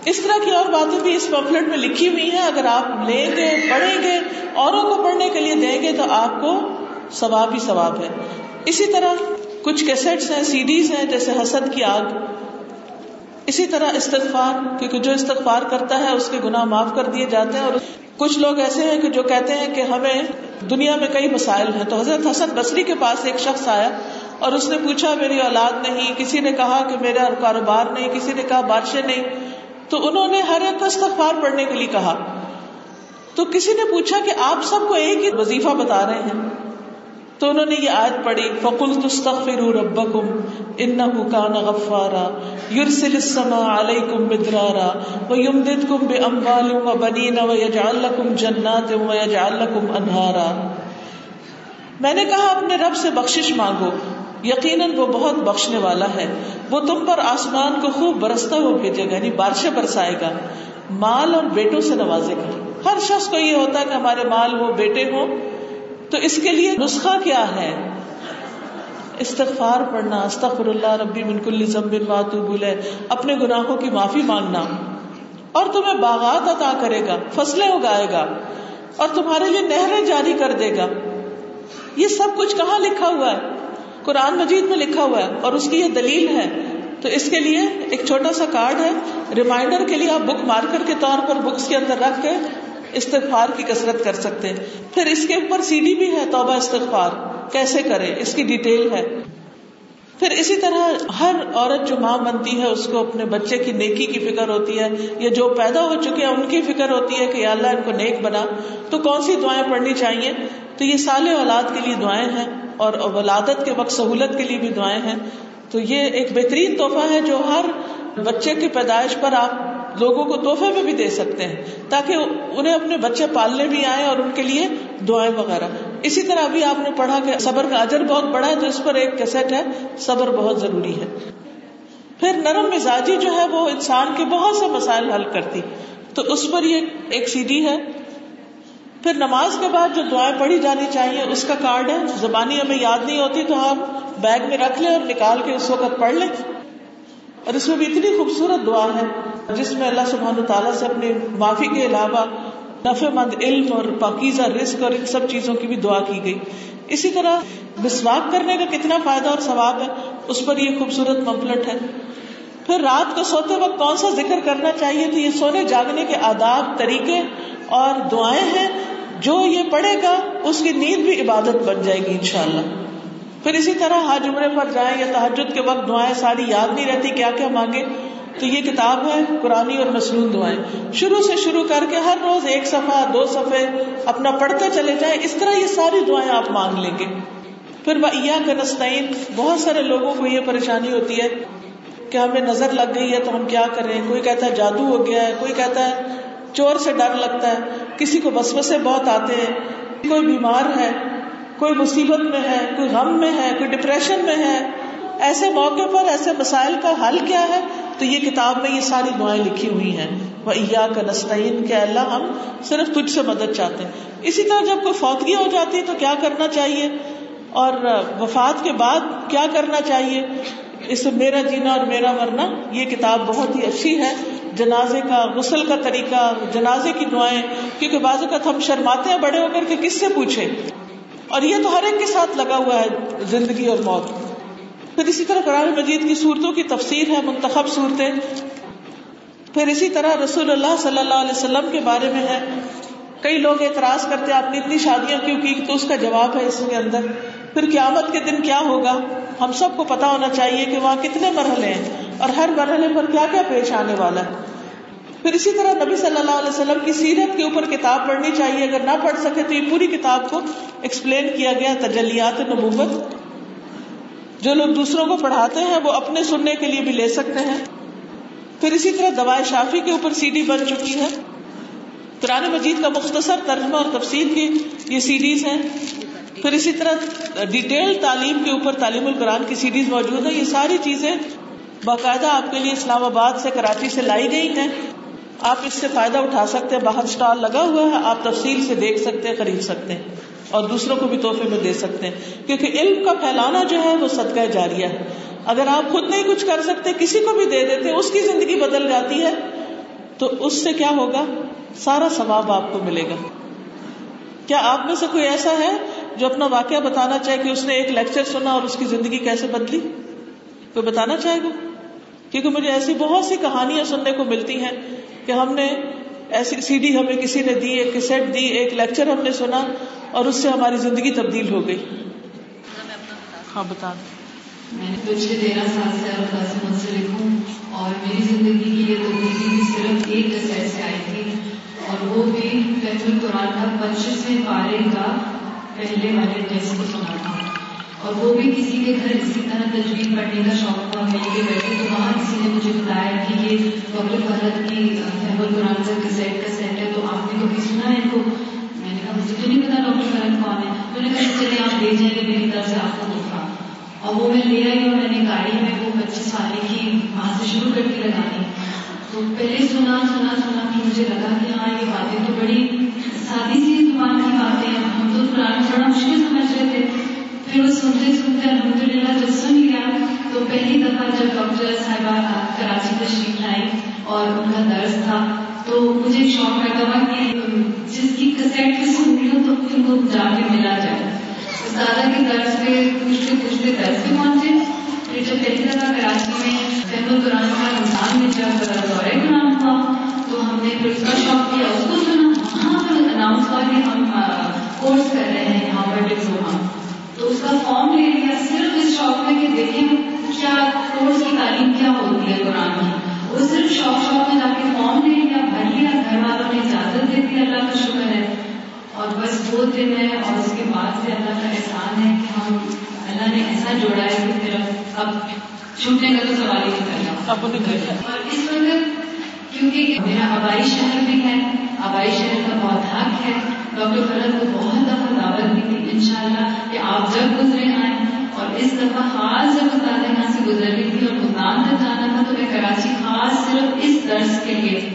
اس طرح کی اور باتیں بھی اس پمفلٹ میں لکھی ہوئی ہیں۔ اگر آپ لیں گے، پڑھیں گے، اوروں کو پڑھنے کے لیے دیں گے تو آپ کو ثواب ہی ثواب ہے۔ اسی طرح کچھ کیسٹس ہیں سی ڈیز ہیں، جیسے حسد کی آگ۔ اسی طرح استغفار، کیونکہ جو استغفار کرتا ہے، اس کے گناہ معاف کر دیے جاتے ہیں۔ اور کچھ لوگ ایسے ہیں کہ جو کہتے ہیں کہ ہمیں دنیا میں کئی مسائل ہیں۔ تو حضرت حسن بصری کے پاس ایک شخص آیا اور اس نے پوچھا، میری اولاد نہیں؟ کسی نے کہا کہ میرا کاروبار نہیں، کسی نے کہا بادشاہ نہیں۔ تو انہوں نے ہر ایک استغفار پڑھنے کے لیے کہا۔ تو کسی نے پوچھا کہ آپ سب کو ایک ہی وظیفہ بتا رہے ہیں۔ تو انہوں نے یہ آیت پڑھی فکل تستغفروا ربکم انه كان غفارا يرسل السماء عليكم مدرارا ويمددكم باموال وبنين ويجعل لكم جنات ويجعل لكم انهارا میں نے کہا، اپنے رب سے بخشش مانگو۔ یقیناً وہ بہت بخشنے والا ہے۔ وہ تم پر آسمان کو خوب برستا ہوا بھیجے گا یعنی بارشیں برسائے گا۔ مال اور بیٹوں سے نوازے گا۔ ہر شخص کو یہ ہوتا ہے کہ ہمارے مال ہو، بیٹے ہوں تو اس کے لیے نسخہ کیا ہے؟ استغفار پڑھنا استغفر اللہ ربی من کل ذنب واتوب الیہ، اپنے گناہوں کی معافی مانگنا۔ اور تمہیں باغات عطا کرے گا، فصلیں اگائے گا، اور تمہارے لیے نہریں جاری کر دے گا۔ یہ سب کچھ کہاں لکھا ہوا ہے؟ قرآن مجید میں لکھا ہوا ہے، اور اس کی یہ دلیل ہے۔ تو اس کے لیے ایک چھوٹا سا کارڈ ہے۔ ریمائنڈر کے لیے آپ بک مارکر کے طور پر بکس کے اندر رکھ کے استغفار کی کسرت کر سکتے ہیں۔ پھر اس کے اوپر سی ڈی بھی ہے، توبہ استغفار۔ کیسے کرے؟ اس کی ڈیٹیل ہے۔ پھر اسی طرح ہر عورت جو ماں بنتی ہے، اس کو اپنے بچے کی نیکی کی فکر ہوتی ہے، یا جو پیدا ہو چکے ہیں، ان کی فکر ہوتی ہے کہ یا اللہ ان کو نیک بنا۔ تو کون سی دعائیں پڑھنی چاہیے؟ تو یہ سال اولاد کے لیے دعائیں ہیں اور ولادت کے وقت سہولت کے لیے بھی دعائیں ہیں۔ تو یہ ایک بہترین تحفہ ہے جو ہر بچے کی پیدائش پر آپ لوگوں کو تحفے میں بھی دے سکتے ہیں تاکہ انہیں اپنے بچے پالنے بھی آئے اور ان کے لیے دعائیں وغیرہ۔ اسی طرح ابھی آپ نے پڑھا کہ صبر کا اجر بہت بڑا ہے، تو اس پر ایک کیسٹ ہے، صبر بہت ضروری ہے۔ پھر نرم مزاجی جو ہے، وہ انسان کے بہت سے مسائل حل کرتی۔ تو اس پر یہ ایک سی ڈی ہے۔ پھر نماز کے بعد جو دعائیں پڑھی جانی چاہیے، اس کا کارڈ ہے۔ زبانی ہمیں یاد نہیں ہوتی، تو ہم بیگ میں رکھ لیں اور نکال کے اس وقت پڑھ لیں۔ اور اس میں بھی اتنی خوبصورت دعا ہے، جس میں اللہ سبحانہ تعالیٰ سے اپنی معافی کے علاوہ نفع مند علم اور پاکیزہ رزق اور ان سب چیزوں کی بھی دعا کی گئی۔ اسی طرح مسواک کرنے کا کتنا فائدہ اور ثواب ہے، اس پر یہ خوبصورت ممپلٹ ہے۔ پھر رات کو سوتے وقت کون سا ذکر کرنا چاہیے؟ تو یہ سونے جاگنے کے آداب، طریقے اور دعائیں ہیں۔ جو یہ پڑھے گا، اس کی نیند بھی عبادت بن جائے گی انشاءاللہ۔ پھر اسی طرح حج عمرے پر جائیں یا تحجد کے وقت دعائیں، ساری یاد نہیں رہتی کیا کیا مانگے تو یہ کتاب ہے قرآن اور مصنون دعائیں۔ شروع سے شروع کر کے ہر روز ایک صفحہ، دو صفحے اپنا پڑھتے چلے جائیں، اس طرح یہ ساری دعائیں آپ مانگ لیں گے۔ پھر وہ کا نسطین بہت سارے لوگوں کو یہ پریشانی ہوتی ہے کہ ہمیں نظر لگ گئی ہے تو ہم کیا کریں؟ کوئی کہتا ہے جادو ہو گیا ہے، کوئی کہتا ہے چور سے ڈر لگتا ہے، کسی کو بس بسے بہت آتے ہیں، کوئی بیمار ہے کوئی مصیبت میں ہے، کوئی غم میں ہے، کوئی ڈپریشن میں ہے، ایسے موقع پر، ایسے مسائل کا حل کیا ہے؟ تو یہ کتاب میں یہ ساری دعائیں لکھی ہوئی ہیں۔ وہ عیا کا نسطین کے اللہ ہم صرف تجھ سے مدد چاہتے ہیں۔ اسی طرح جب کوئی فوتگی ہو جاتی ہے تو کیا کرنا چاہیے؟ اور وفات کے بعد کیا کرنا چاہیے؟ اس میرا جینا اور میرا مرنا، یہ کتاب بہت ہی اچھی ہے۔ جنازے کا غسل کا طریقہ، جنازے کی دعائیں، کیونکہ بعض اوقات ہم شرماتے ہیں بڑے ہو کر کے کس سے پوچھے اور یہ تو ہر ایک کے ساتھ لگا ہوا ہے زندگی اور موت۔ پھر اسی طرح قرآن مجید کی صورتوں کی تفسیر ہے، منتخب صورتیں۔ پھر اسی طرح رسول اللہ صلی اللہ علیہ وسلم کے بارے میں ہے۔ کئی لوگ اعتراض کرتے آپ نے اتنی شادیاں کیوں کی؟ تو اس کا جواب ہے اس کے اندر۔ پھر قیامت کے دن کیا ہوگا؟ ہم سب کو پتا ہونا چاہیے کہ وہاں کتنے مرحلے ہیں اور ہر مرحلے پر کیا کیا پیش آنے والا ہے۔ پھر اسی طرح نبی صلی اللہ علیہ وسلم کی سیرت کے اوپر کتاب پڑھنی چاہیے، اگر نہ پڑھ سکے تو یہ پوری کتاب کو ایکسپلین کیا گیا، تجلیات نبوت جو لوگ دوسروں کو پڑھاتے ہیں، وہ اپنے سننے کے لیے بھی لے سکتے ہیں۔ پھر اسی طرح دوائے شافی کے اوپر سی ڈی بن چکی ہے۔ قرآن مجید کا مختصر ترجمہ اور تفصیل کی یہ سی ڈیز ہیں۔ پھر اسی طرح ڈیٹیل تعلیم کے اوپر تعلیم القرآن کی سی ڈیز موجود ہیں۔ یہ ساری چیزیں باقاعدہ آپ کے لیے اسلام آباد سے، کراچی سے لائی گئی ہیں۔ آپ اس سے فائدہ اٹھا سکتے ہیں، باہر اسٹال لگا ہوا ہے، آپ تفصیل سے دیکھ سکتے ہیں، خرید سکتے ہیں، اور دوسروں کو بھی تحفے میں دے سکتے ہیں۔ کیونکہ علم کا پھیلانا جو ہے، وہ صدقہ جاریہ ہے۔ اگر آپ خود نہیں کچھ کر سکتے، کسی کو بھی دے دیتے، اس کی زندگی بدل جاتی ہے، تو اس سے کیا ہوگا؟ سارا ثواب آپ کو ملے گا۔ کیا آپ میں سے کوئی ایسا ہے جو اپنا واقعہ بتانا چاہے کہ اس نے ایک لیکچر سنا اور اس کی زندگی کیسے بدلی؟ کوئی بتانا چاہے گا؟ کیونکہ مجھے ایسی بہت سی کہانیاں سننے کو ملتی ہیں کہ ہم نے ایسی سی ڈی ہمیں کسی نے دی، ایک سیٹ دی، ایک لیکچر ہم نے سنا اور اس سے ہماری زندگی تبدیل ہو گئی۔ ہاں بتا دیں۔ میں نے پچھلے تیرہ سال سے اللہ سے منسلک ہوں اور میری زندگی کی یہ تبدیلی بھی صرف ایک سیٹ سے آئی تھی اور وہ بھی فیض القرآن کا پچیسویں پارے کا پہلے والے ٹیسٹ کو سنا تھا اور وہ بھی کسی کے گھر اسی طرح تجویز پڑھنے کا شوق تھا مل کے بیٹھے تو وہاں کسی نے مجھے بتایا کہ یہ ڈاکٹر فرحت کی فہم القرآن کا کسیٹ کا سیٹ ہے، تو آپ نے کبھی سنا ہے؟ ان کو میں نے کہا، مجھے تو نہیں پتا ڈاکٹر فرحت کون ہے۔ تو نے کہا، چلے آپ لے جائیں گے میری طرف سے آپ کو دکھا۔ اور وہ میں لے آئی اور میں نے گاڑی میں وہ پچیس والے کی وہاں سے شروع کر کے لگانی تو پہلے سنا سنا سنا کہ مجھے لگا کہ ہاں یہ باتیں تو بڑی سادی سی زبان کی باتیں ہیں۔ ہم تو قرآن بڑا مشکل سمجھ رہے تھے۔ پھر وہ سنتے سنتے الحمد للہ جب سن گیا، تو پہلی دفعہ جب ڈاکٹر صاحبہ کراچی تشریف لائی اور ان کا درس تھا، تو مجھے شوق پیدا ہوا کہ جس کی کسیٹ پہ سن رہی ہوں تو ان کو جا کے ملا جائے۔ دادا کے درس پہ پوچھتے پوچھتے درس پہ پہنچے۔ پھر جب پہلی دفعہ کراچی میں فہم القرآن کا انسان میں جب دورے قرآن ہوا، تو ہم نے پھر اس کا شوق کیا، اس کو سنا۔ وہاں پر اناؤنس ہوا کہ ہم کورس کر رہے ہیں، یہاں پر ڈپلوما فارم لے لیا صرف اس شوق میں کہ دیکھیں کیا کورس کی تعلیم کیا ہوتی ہے قرآن کی۔ وہ صرف شوق شوق میں جا کے فارم لے لیا بھر لیا گھر والوں نے اجازت دے دی اللہ کا شکر ہے۔ اور بس وہ دن ہے اور اس کے بعد سے اللہ کا احسان ہے کہ ہم اللہ نے ایسا جوڑا ہے کہ پھر اب چھوٹنے کا تو سوال ہی نہیں کرنا۔ اور اس وقت کیونکہ میرا آبائی شہر بھی ہے آبائی شہر کا بہت حق ہے۔ ڈاکٹر فرد کو بہت دفعہ دعوت دی تھی ان شاء اللہ کہ آپ جب گزرے آئیں اور اس دفعہ خاص جب استاد یہاں سے گزر رہی تھی اور ملتان تک جانا تھا تو میں کراچی خاص صرف اس درس کے لیے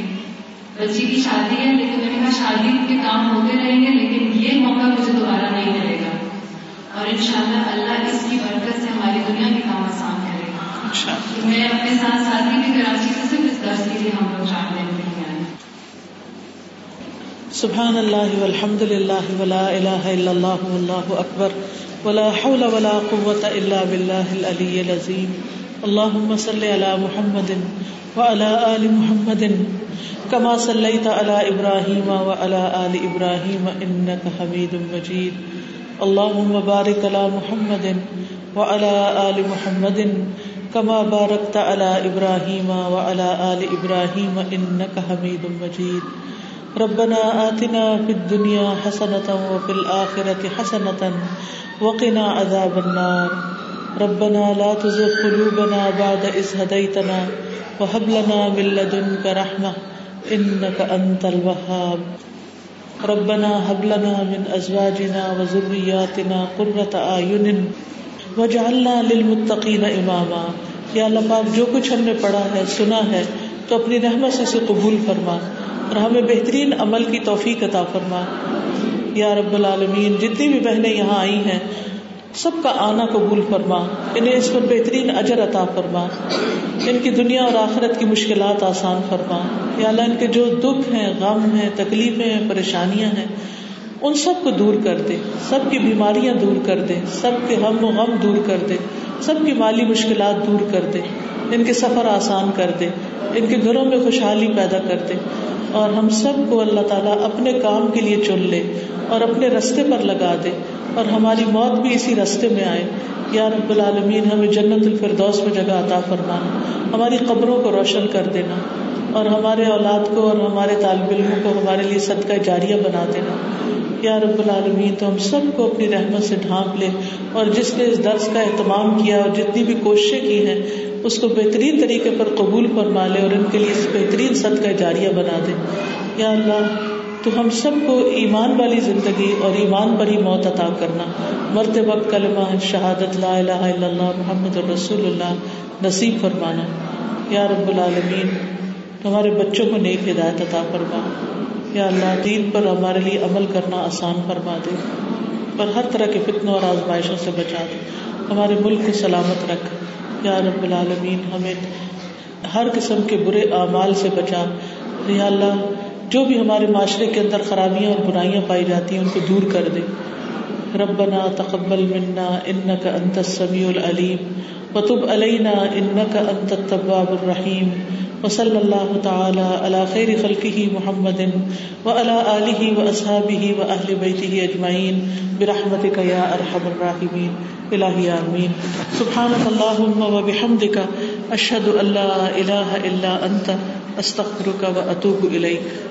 بچی کی شادی ہے لیکن میں نے کہا شادی کے کام ہوتے رہیں گے لیکن یہ موقع مجھے دوبارہ نہیں ملے گا۔ اور انشاءاللہ اللہ اس کی برکت سے ہماری دنیا کے کام آسان کرے گا۔ میں اپنے ساتھ ساتھی بھی کراچی سے صرف اس درس کے لیے ہم لوگ چاہ رہے ہیں۔ سبحان اللہ والحمد للہ ولا الہ الا اللہ واللہ اکبر ولا حول ولا قوة الا باللہ العلی العظیم اللہم صلی علی محمد وعلى آل محمد كما صليت على إبراهيم وعلى آل إبراهيم إنك حميد مجيد اللهم بارك على محمد وعلى آل محمد كما باركت على إبراهيم وعلى آل إبراهيم إنك حميد مجيد ربنا آتنا في الدنيا حسنة وفي الآخرة حسنة وقنا عذاب النار. ربنا لا تزغ قلوبنا بعد إذ هديتنا وهب لنا من لدنك رحمة إنك أنت الوهاب. ربنا هب لنا من أزواجنا وذرياتنا قرة أعين واجعلنا للمتقين إماما. یا اللہ پاک، جو کچھ ہم نے پڑھا ہے، سنا ہے، تو اپنی رحمت سے اسے قبول فرما۔ اور ہمیں بہترین عمل کی توفیق عطا فرما۔ یا رب العالمین، جتنی بھی بہنیں یہاں آئی ہیں، سب کا آنا قبول فرما۔ انہیں اس پر بہترین اجر عطا فرما۔ ان کی دنیا اور آخرت کی مشکلات آسان فرما۔ یا اللہ، ان کے جو دکھ ہیں، غم ہیں، تکلیفیں ہیں، پریشانیاں ہیں، ان سب کو دور کر دے۔ سب کی بیماریاں دور کر دے۔ سب کے غم و غم دور کر دے۔ سب کی مالی مشکلات دور کر دے، ان کے سفر آسان کر دے، ان کے گھروں میں خوشحالی پیدا کر دے۔ اور ہم سب کو اللہ تعالیٰ اپنے کام کے لیے چن لے اور اپنے رستے پر لگا دے۔ اور ہماری موت بھی اسی رستے میں آئے۔ یا رب العالمین، ہمیں جنت الفردوس میں جگہ عطا فرمانا ہماری قبروں کو روشن کر دینا، اور ہمارے اولاد کو اور ہمارے طالب علموں کو ہمارے لیے صدقہ جاریہ بنا دینا۔ یا رب العالمین، تو ہم سب کو اپنی رحمت سے ڈھانپ لے، اور جس نے اس درس کا اہتمام کیا اور جتنی بھی کوششیں کی ہیں، اس کو بہترین طریقے پر قبول فرما لے اور ان کے لیے بہترین صدقہ جاریہ بنا دے۔ یا اللہ تو ہم سب کو ایمان والی زندگی اور ایمان پر ہی موت عطا کرنا۔ مرتے وقت کلمہ شہادت لا الہ الا اللہ محمد الرسول اللہ نصیب فرمانا۔ یا رب العالمین ہمارے بچوں کو نیک ہدایت عطا فرما۔ یا اللہ، دین پر ہمارے لیے عمل کرنا آسان فرما دے۔ پر ہر طرح کے فتنوں اور آزمائشوں سے بچا دے۔ ہمارے ملک کو سلامت رکھ۔ یا رب العالمین، ہمیں ہر قسم کے برے اعمال سے بچا۔ یا اللہ جو بھی ہمارے معاشرے کے اندر خرابیاں اور برائیاں پائی جاتی ہیں، ان کو دور کر دے۔ ربنا تقبل منا انك انت السميع العليم وتب علينا انك انت التواب الرحيم وصلی اللہ تعالی علی خیر خلقه محمد وعلى آلہ واصحابہ واہل بیتہ اجمعین۔ برحمتک یا ارحم الراحمین۔ الہی آمین۔ سبحانک اللہم وبحمدک اشہد ان لا الہ الا انت۔ استغفرک واتوب الیک۔